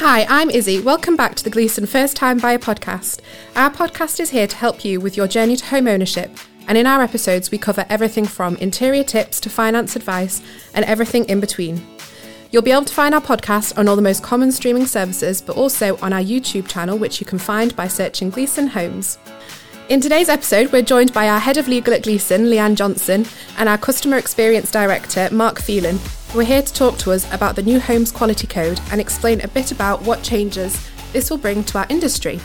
Hi, I'm Izzy. Welcome back to the Gleeson First Time Buyer podcast. Our podcast is here to help you with your journey to home ownership. And in our episodes, we cover everything from interior tips to finance advice and everything in between. You'll be able to find our podcast on all the most common streaming services, but also on our YouTube channel, which you can find by searching Gleeson Homes. In today's episode, we're joined by our Head of Legal at Gleeson, Leanne Johnson, and our Customer Experience Director, Mark Phelan, who are here to talk to us about the new Homes Quality Code and explain a bit about what changes this will bring to our industry.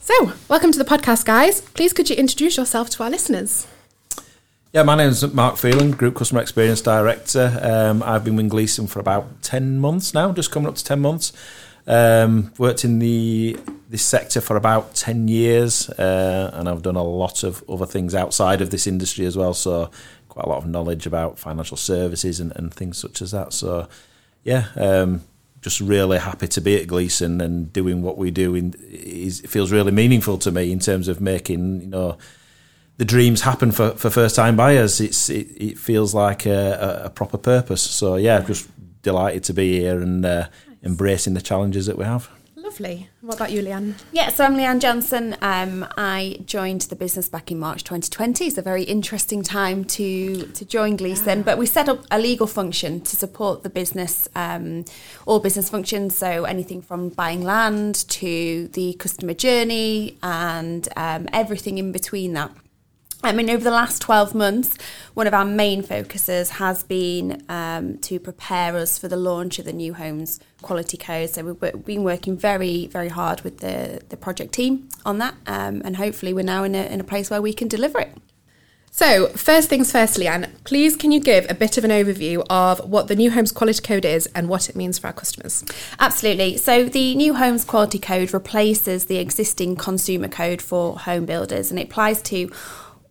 So, welcome to the podcast, guys. Please could you introduce yourself to our listeners? Yeah, my name is Mark Phelan, Group Customer Experience Director. Um, I've been with Gleeson for about 10 months now, just coming up to 10 months. Um, worked in the this sector for about 10 years uh, and I've done a lot of other things outside of this industry as well. So quite a lot of knowledge about financial services and, and things such as that. So yeah um, just really happy to be at Gleeson and doing what we do in, is, feels really meaningful to me in terms of making you know the dreams happen for, for first time buyers. It's it, it feels like a, a, proper purpose. So yeah just delighted to be here and uh, embracing the challenges that we have. Lovely. What about you, Leanne? Yeah, so I'm Leanne Johnson. Um, I joined the business back in March 2020. It's a very interesting time to to join Gleeson, but we set up a legal function to support the business, um, all business functions. So anything from buying land to the customer journey and um, everything in between that. I mean, over the last 12 months, one of our main focuses has been um, to prepare us for the launch of the new homes quality code. So we've been working very, very hard with the, the project team on that, um, and hopefully we're now in a, in a place where we can deliver it. So, first things first, Leanne, please can you give a bit of an overview of what the New Homes Quality Code is and what it means for our customers? Absolutely. So, the New Homes Quality Code replaces the existing consumer code for home builders and it applies to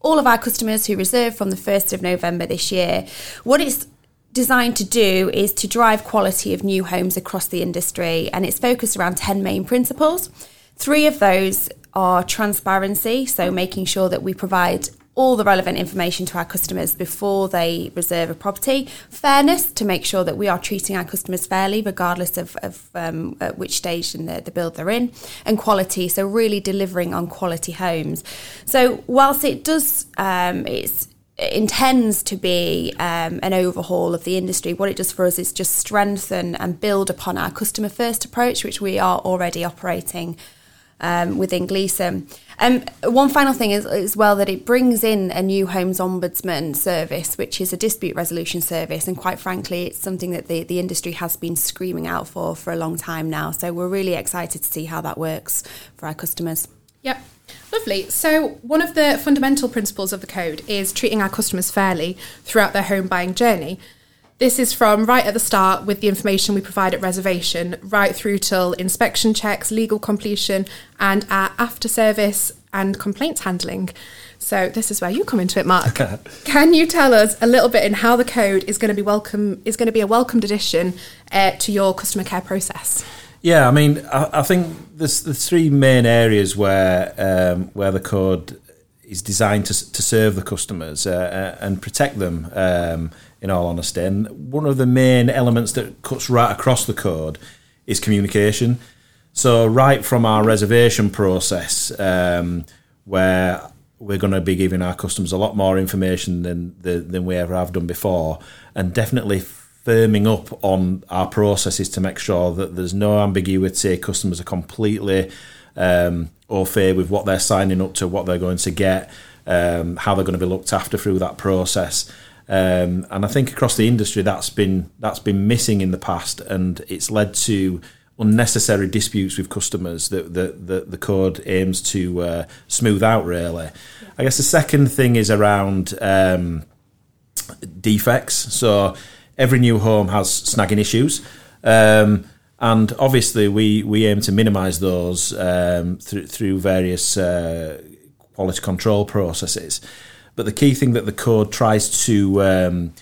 all of our customers who reserve from the 1st of November this year. What it's designed to do is to drive quality of new homes across the industry, and it's focused around 10 main principles. Three of those are transparency, so making sure that we provide all the relevant information to our customers before they reserve a property. Fairness to make sure that we are treating our customers fairly, regardless of, of um, at which stage in the, the build they're in. And quality, so really delivering on quality homes. So whilst it does, um, it's intends to be um, an overhaul of the industry. What it does for us is just strengthen and build upon our customer first approach, which we are already operating um, within Gleeson. Um, one final thing is as well that it brings in a new homes ombudsman service, which is a dispute resolution service, and quite frankly, it's something that the, the industry has been screaming out for for a long time now. So we're really excited to see how that works for our customers. Yep. Lovely. So, one of the fundamental principles of the code is treating our customers fairly throughout their home buying journey. This is from right at the start with the information we provide at reservation, right through till inspection checks, legal completion, and our after service and complaints handling. So this is where you come into it, Mark. Can you tell us a little bit in how the code is going to be welcome is going to be a welcomed addition uh, to your customer care process? Yeah, I mean, I, I think there's the three main areas where um, where the code is designed to, to serve the customers uh, uh and protect them. Um, in all honesty. And one of the main elements that cuts right across the code is communication. So, right from our reservation process, um, where we're going to be giving our customers a lot more information than, than we ever have done before, and definitely firming up on our processes to make sure that there's no ambiguity. Customers are completely um, au fait with what they're signing up to, what they're going to get, um, how they're going to be looked after through that process. Um, and I think across the industry that's been that's been missing in the past, and it's led to unnecessary disputes with customers that the, the, the code aims to uh, smooth out. Really, I guess the second thing is around um, defects. So every new home has snagging issues. Um, and obviously, we, we aim to minimise those um, through, through various uh, quality control processes. But the key thing that the code tries to um,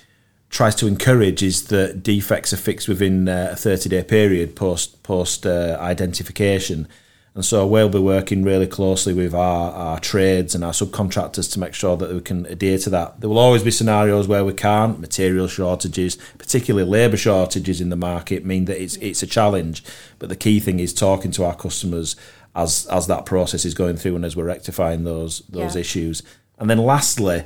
tries to encourage is that defects are fixed within uh, a 30 day period post post uh, identification, And so we'll be working really closely with our, our trades and our subcontractors to make sure that we can adhere to that. There will always be scenarios where we can't. Material shortages, particularly labour shortages in the market, mean that it's it's a challenge. But the key thing is talking to our customers as as that process is going through and as we're rectifying those those Yeah. issues. And then lastly,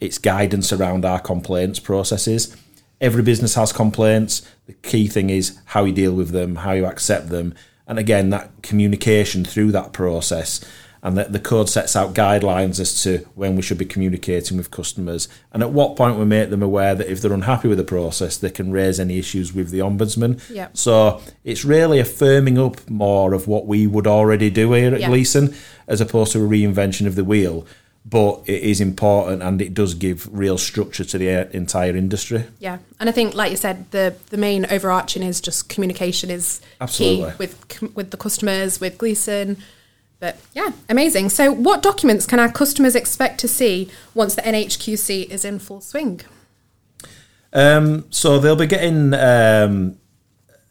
it's guidance around our complaints processes. Every business has complaints. The key thing is how you deal with them, how you accept them, and again that communication through that process. And that the code sets out guidelines as to when we should be communicating with customers, and at what point we make them aware that if they're unhappy with the process, they can raise any issues with the ombudsman. Yeah. So it's really a firming up more of what we would already do here at. Gleeson, as opposed to a reinvention of the wheel. But it is important, and it does give real structure to the entire industry. Yeah, and I think, like you said, the the main overarching is just communication is Absolutely. key with with the customers, with Gleeson. But yeah, amazing. So, what documents can our customers expect to see once the NHQC is in full swing? Um, so they'll be getting, um,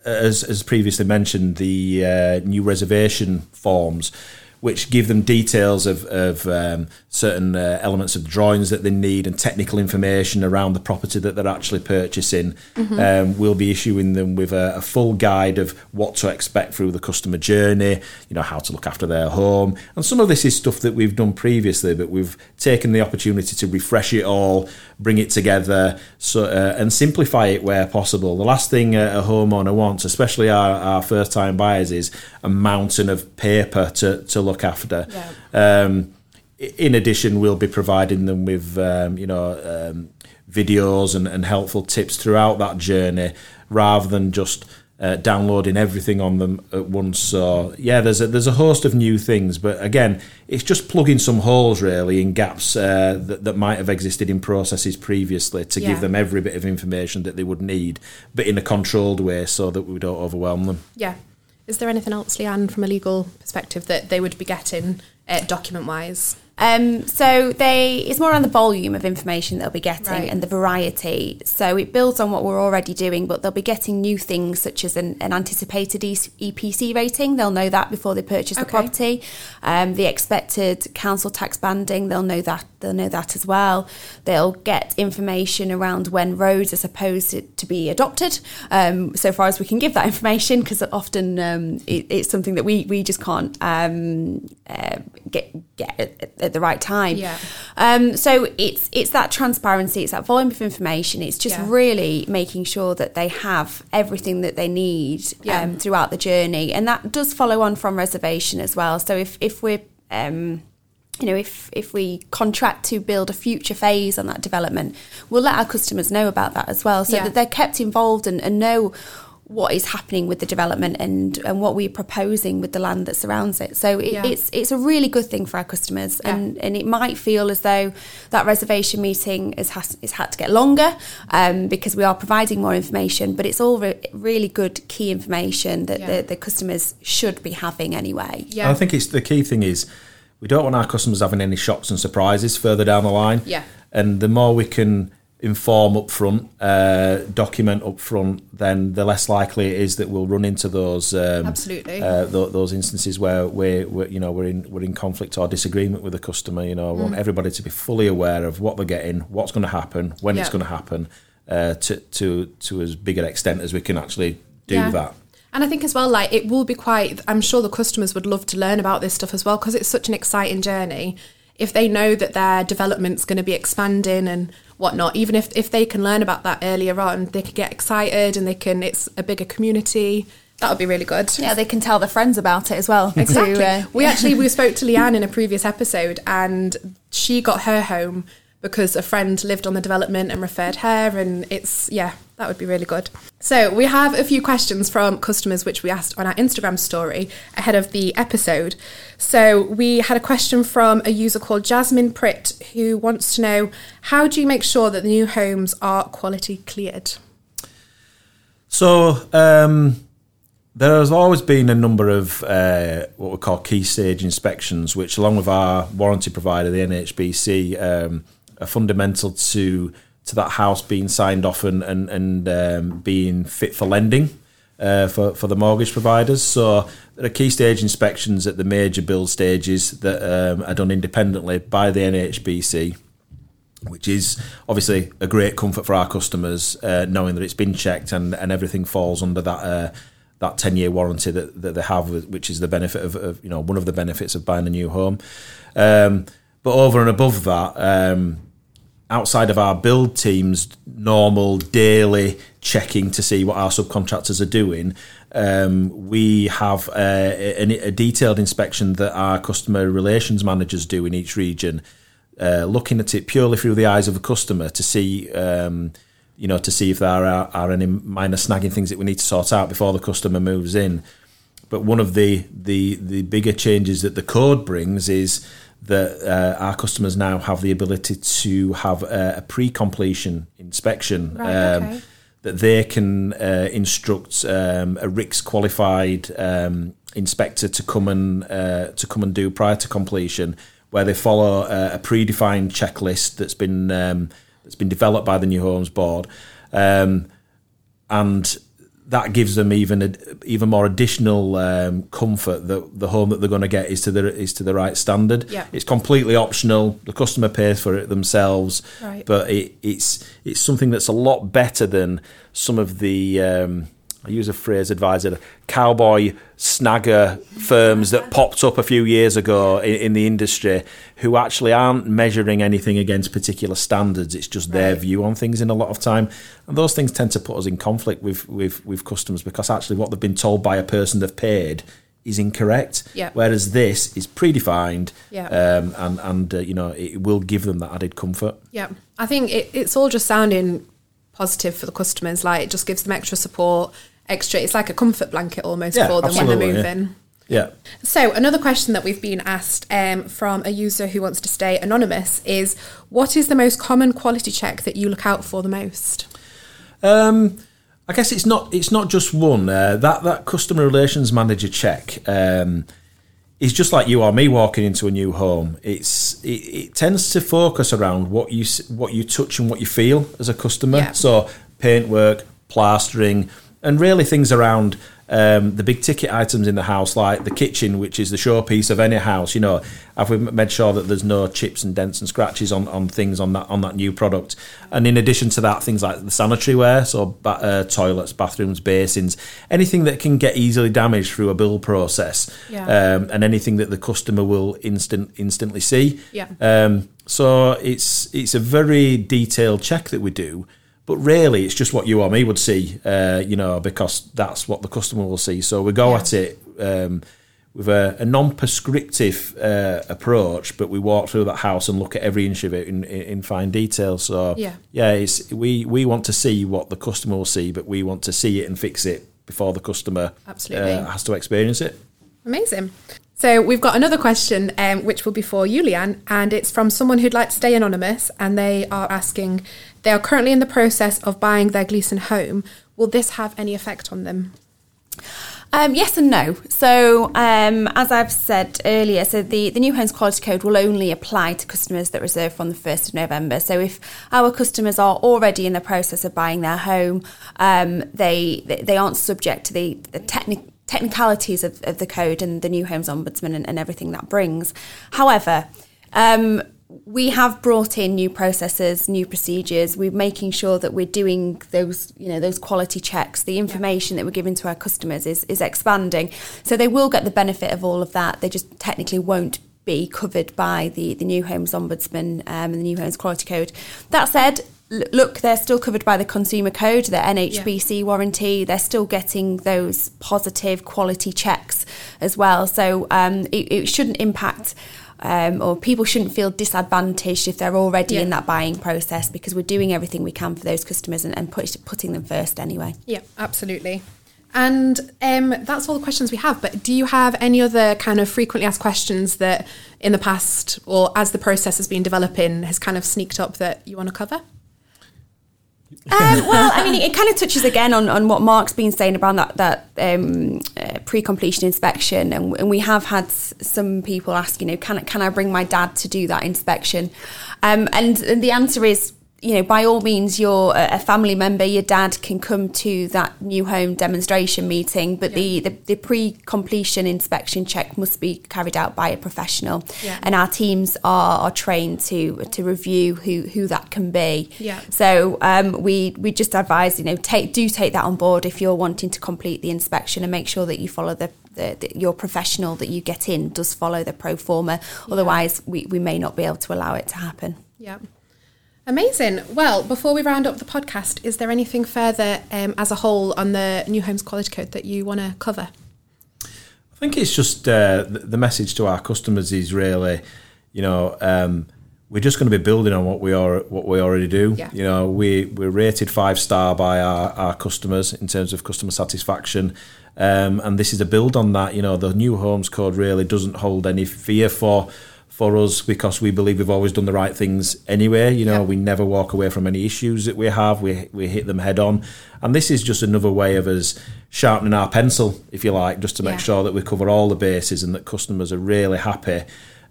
as, as previously mentioned, the uh, new reservation forms, which give them details of, of um, certain uh, elements of drawings that they need and technical information around the property that they're actually purchasing. Um, we'll be issuing them with a, a full guide of what to expect through the customer journey, you know, how to look after their home. And some of this is stuff that we've done previously, but we've taken the opportunity to refresh it all, bring it together, so uh, and simplify it where possible. The last thing a, a homeowner wants, especially our, our first time buyers, is a mountain of paper to, to look after. Um, in addition, we'll be providing them with um, you know um, videos and, and helpful tips throughout that journey, rather than just uh, downloading everything on them at once. So yeah, there's a, there's a host of new things, but again, it's just plugging some holes really in gaps uh, that that might have existed in processes previously to Yeah. give them every bit of information that they would need, but in a controlled way so that we don't overwhelm them. Yeah. Is there anything else, Leanne, from a legal perspective that they would be getting uh, document wise? Um, so they it's more on the volume of information they'll be getting Right. and the variety. So it builds on what we're already doing, but they'll be getting new things such as an, an anticipated E- EPC rating. They'll know that before they purchase the property. Um, the expected council tax banding, they'll know that. They'll know that as well. They'll get information around when roads are supposed to, to be adopted. Um, so far as we can give that information, because often um, it, it's something that we we just can't um, uh, get get at the right time. Yeah. Um, so it's it's that transparency, it's that volume of information. It's just Yeah. really making sure that they have everything that they need Yeah. um, throughout the journey, and that does follow on from reservation as well. So if if we're um, you know, if if we contract to build a future phase on that development, we'll let our customers know about that as well, so Yeah. that they're kept involved and, and know what is happening with the development and, and what we're proposing with the land that surrounds it. So it, Yeah. it's it's a really good thing for our customers, and, and it might feel as though that reservation meeting is has, is had to get longer um, because we are providing more information, but it's all re- really good key information that Yeah. the, the customers should be having anyway. Yeah. I think it's the key thing is we don't want our customers having any shocks and surprises further down the line. Yeah. And the more we can inform up front, uh, document up front, then the less likely it is that we'll run into those um, Absolutely. uh, th- those instances where we're, we're you know we're in we're in conflict or disagreement with the customer. You know, I Mm. want everybody to be fully aware of what they're getting, what's going to happen, when it's going to happen, uh, to to to as big an extent as we can actually do Yeah. that. And I think as well, like it will be quite. I'm sure the customers would love to learn about this stuff as well because it's such an exciting journey. If they know that their development's going to be expanding and whatnot, even if if they can learn about that earlier on, they can get excited and they can. It's a bigger community. That would be really good. Yeah, they can tell their friends about it as well. to, Exactly. uh, we actually we spoke to Leanne in a previous episode, and she got her home because a friend lived on the development and referred her, and it's yeah, that would be really good. So we have a few questions from customers which we asked on our Instagram story ahead of the episode. So we had a question from a user called Jasmine Pritt who wants to know how do you make sure that the new homes are quality cleared? So um, there has always been a number of uh, what we call key stage inspections, which, along with our warranty provider, the NHBC, um, are fundamental to to that house being signed off and and, and um, being fit for lending. uh, for for the mortgage providers. So there are key stage inspections at the major build stages that um, are done independently by the NHBC which is obviously a great comfort for our customers, uh, knowing that it's been checked and, and everything falls under that uh, that ten year warranty that, that they have, which is the benefit of, of, you know one of the benefits of buying a new home. Um, but over and above that, um, outside of our build teams, normal daily checking to see what our subcontractors are doing. Um, we have a, a, a detailed inspection that our customer relations managers do in each region uh, looking at it purely through the eyes of a customer to see, um, you know, to see if there are, are any minor snagging things that we need to sort out before the customer moves in. But one of the the the bigger changes that the code brings is that uh, our customers now have the ability to have a, a pre-completion inspection. Right, um, okay. That they can uh, instruct um, a RICS qualified um, inspector to come and uh, to come and do prior to completion, where they follow a, a predefined checklist that's been um, that's been developed by the New Homes Board, um, and that gives them even a, even more additional um, comfort that the home that they're going to get is to the is to the right standard. Yeah. It's completely optional. The customer pays for it themselves, Right. but it, it's it's something that's a lot better than some of the. Um, I use a phrase advisor, cowboy snagger firms that popped up a few years ago in, in the industry who actually aren't measuring anything against particular standards. It's just their Right. view on things in a lot of time. And those things tend to put us in conflict with, with, with customers because actually what they've been told by a person they've paid is incorrect. Yeah. Whereas this is predefined Yeah. um, and, and uh, you know, it will give them that added comfort. Yeah, I think it, it's all just sounding positive for the customers. Like it just gives them extra support, extra. It's like a comfort blanket almost Yeah, for them when they're absolutely, yeah. moving. Yeah. So another question that we've been asked um, from a user who wants to stay anonymous is, what is the most common quality check that you look out for the most? Um, I guess it's not it's not just one. Uh, that that customer relations manager check um, is just like you or me walking into a new home. It's it, it tends to focus around what you what you touch and what you feel as a customer. Yeah. So paintwork, plastering, and really things around um, the big ticket items in the house, like the kitchen, which is the showpiece of any house. You know, have we made sure that there's no chips and dents and scratches on, on things on that on that new product? And in addition to that, things like the sanitary ware, so ba- uh, toilets, bathrooms, basins, anything that can get easily damaged through a build process, Yeah. um, and anything that the customer will instant instantly see. Yeah. Um, so it's it's a very detailed check that we do, but really it's just what you or me would see, uh, you know, because that's what the customer will see. So we go Yeah. at it um, with a, a non-prescriptive uh, approach, but we walk through that house and look at every inch of it in, in, in fine detail. So Yeah. yeah, it's we we want to see what the customer will see, but we want to see it and fix it before the customer Absolutely. uh, has to experience it. Amazing. So we've got another question, um, which will be for you, Leanne, and it's from someone who'd like to stay anonymous, and they are asking, they are currently in the process of buying their Gleeson home. Will this have any effect on them? Um, yes and no. So, um, as I've said earlier, so the, the new homes quality code will only apply to customers that reserve from the 1st of November. So, if our customers are already in the process of buying their home, um, they they aren't subject to the, the techni- technicalities of, of the code and the new homes ombudsman and, and everything that brings. However, um, we have brought in new processes, new procedures. We're making sure that we're doing those, you know, those quality checks. The information that we're giving to our customers is is expanding, so they will get the benefit of all of that. They just technically won't be covered by the the new homes ombudsman um, and the new homes quality code. That said. l- Look, they're still covered by the consumer code, their NHBC warranty. They're still getting those positive quality checks as well. So um, it, it shouldn't impact um, or people shouldn't feel disadvantaged if they're already Yeah. in that buying process because we're doing everything we can for those customers and, and put, putting them first anyway. Yeah, absolutely. And um, that's all the questions we have. But do you have any other kind of frequently asked questions that in the past or as the process has been developing has kind of sneaked up that you want to cover? Um, well, I mean, it, kind of touches again on, on what Mark's been saying about that that um, uh, pre-completion inspection, and, and we have had some people ask, you know, can can I bring my dad to do that inspection? Um, and, and the answer is you know, by all means, you're a family member, your dad can come to that new home demonstration meeting, but yeah. the, the, the pre completion inspection check must be carried out by a professional. Yeah. And our teams are, are trained to to review who, who that can be. Yeah. So um, we, we just advise, you know, take do take that on board if you're wanting to complete the inspection and make sure that you follow the, the, the your professional that you get in does follow the pro forma. Otherwise, we, we may not be able to allow it to happen. Yeah. Amazing. Well, before we round up the podcast, is there anything further um, as a whole on the New Homes Quality Code that you want to cover? I think it's just uh, the message to our customers is really, you know, um, we're just going to be building on what we are what we already do. Yeah. You know, we we're rated five star by our, our customers in terms of customer satisfaction, um, and this is a build on that. You know, the new homes code really doesn't hold any fear for for us because we believe we've always done the right things anyway. You know, yeah. we never walk away from any issues that we have. We we hit them head on, and this is just another way of us sharpening our pencil, if you like, just to make yeah. sure that we cover all the bases and that customers are really happy.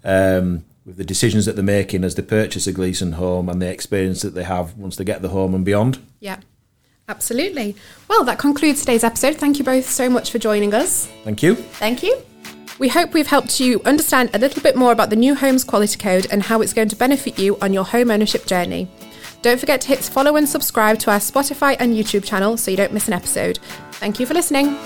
Um, with the decisions that they're making as they purchase a Gleeson home and the experience that they have once they get the home and beyond. Yeah, absolutely. Well, that concludes today's episode. Thank you both so much for joining us. Thank you. Thank you. We hope we've helped you understand a little bit more about the new Homes Quality Code and how it's going to benefit you on your home ownership journey. Don't forget to hit follow and subscribe to our Spotify and YouTube channel so you don't miss an episode. Thank you for listening.